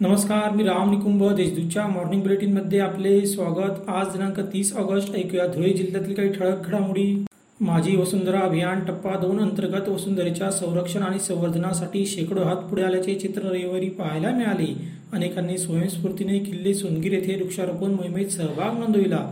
नमस्कार मी राम निकुंभ देशदूतच्या मॉर्निंग बुलेटिनमध्ये आपले स्वागत. आज दिनांक तीस ऑगस्ट ऐकूया धुळे जिल्ह्यातील काही ठळक घडामोडी. माझी वसुंधरा अभियान टप्पा दोन अंतर्गत वसुंधरेच्या संरक्षण आणि संवर्धनासाठी शेकडो हात पुढे आल्याचे चित्र रविवारी पाहायला मिळाले. अनेकांनी स्वयंस्फूर्तीने किल्ले सोनगीर येथे वृक्षारोपण मोहिमेत सहभाग नोंदविला.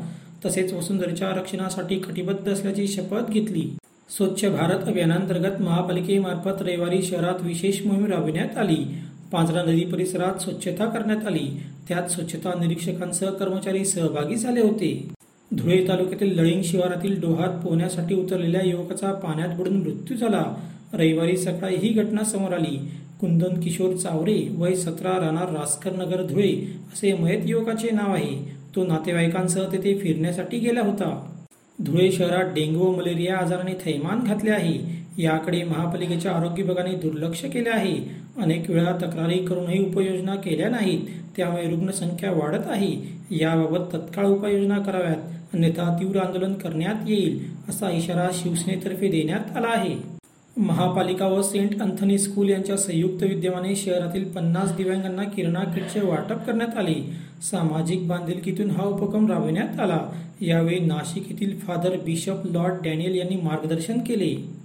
तसेच वसुंधरेच्या रक्षणासाठी कटिबद्ध असल्याची शपथ घेतली. स्वच्छ भारत अभियानांतर्गत महापालिकेमार्फत रविवारी शहरात विशेष मोहीम राबविण्यात आली. पांझरा नदी परिसरात स्वच्छता करण्यात आली. त्यात स्वच्छता निरीक्षकांसह कर्मचारी सहभागी झाले होते. धुळे तालुक्यातील लळिंग शिवारातील डोहात पोहण्यासाठी उतरलेल्या युवकाचा पाण्यात बुडून मृत्यू झाला. रविवारी सकाळी ही घटना समोर आली. कुंदन किशोर चावरे वय सतरा राहणार रासकर नगर धुळे असे मयत युवकाचे नाव आहे. तो नातेवाईकांसह तेथे फिरण्यासाठी गेला होता. धुळे शहरात डेंग्यू व मलेरिया आजाराने थैमान घातले आहे. याकडे महापालिकेच्या आरोग्य विभागाने दुर्लक्ष केले आहे. अनेक वेळा तक्रारी करूनही उपाययोजना केल्या नाहीत. त्यामुळे रुग्णसंख्या वाढत आहे. याबाबत तत्काळ उपाययोजना कराव्यात. अन्यथा तीव्र आंदोलन करण्यात येईल असा इशारा शिवसेनेतर्फे देण्यात आला आहे. महापालिका व सेंट अँथनी स्कूल यांच्या संयुक्त विद्यमाने शहरातील पन्नास दिव्यांगांना किरणा किटचे वाटप करण्यात आले. सामाजिक बांधिलकीतून हा उपक्रम राबविण्यात आला. यावेळी नाशिक येथील फादर बिशप लॉर्ड डॅनियल यांनी मार्गदर्शन केले.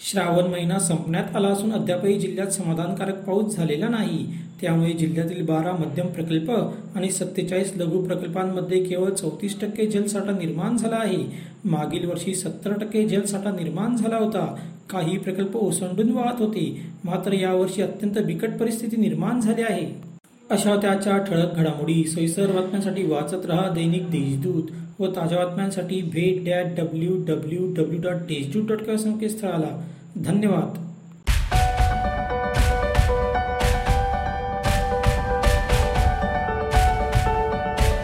श्रावण महिना संपण्यात आला असून अद्यापही जिल्ह्यात समाधानकारक पाऊस झालेला नाही. त्यामुळे जिल्ह्यातील बारा मध्यम प्रकल्प आणि सत्तेचाळीस लघु प्रकल्पांमध्ये केवळ चौतीस टक्के जलसाठा निर्माण झाला आहे. मागील वर्षी सत्तर टक्के जलसाठा निर्माण झाला होता. काही प्रकल्प ओसंडून वाहत होते. मात्र यावर्षी अत्यंत बिकट परिस्थिती निर्माण झाली आहे. अशा त्याच्या ठळक घडामोडी सोयीसर बातम्यांसाठी वाचत रहा दैनिक देशदूत व ताज्या बातम्यांसाठी भेट that W W W dot Deshdoot dot com संकेतस्थळाला. धन्यवाद.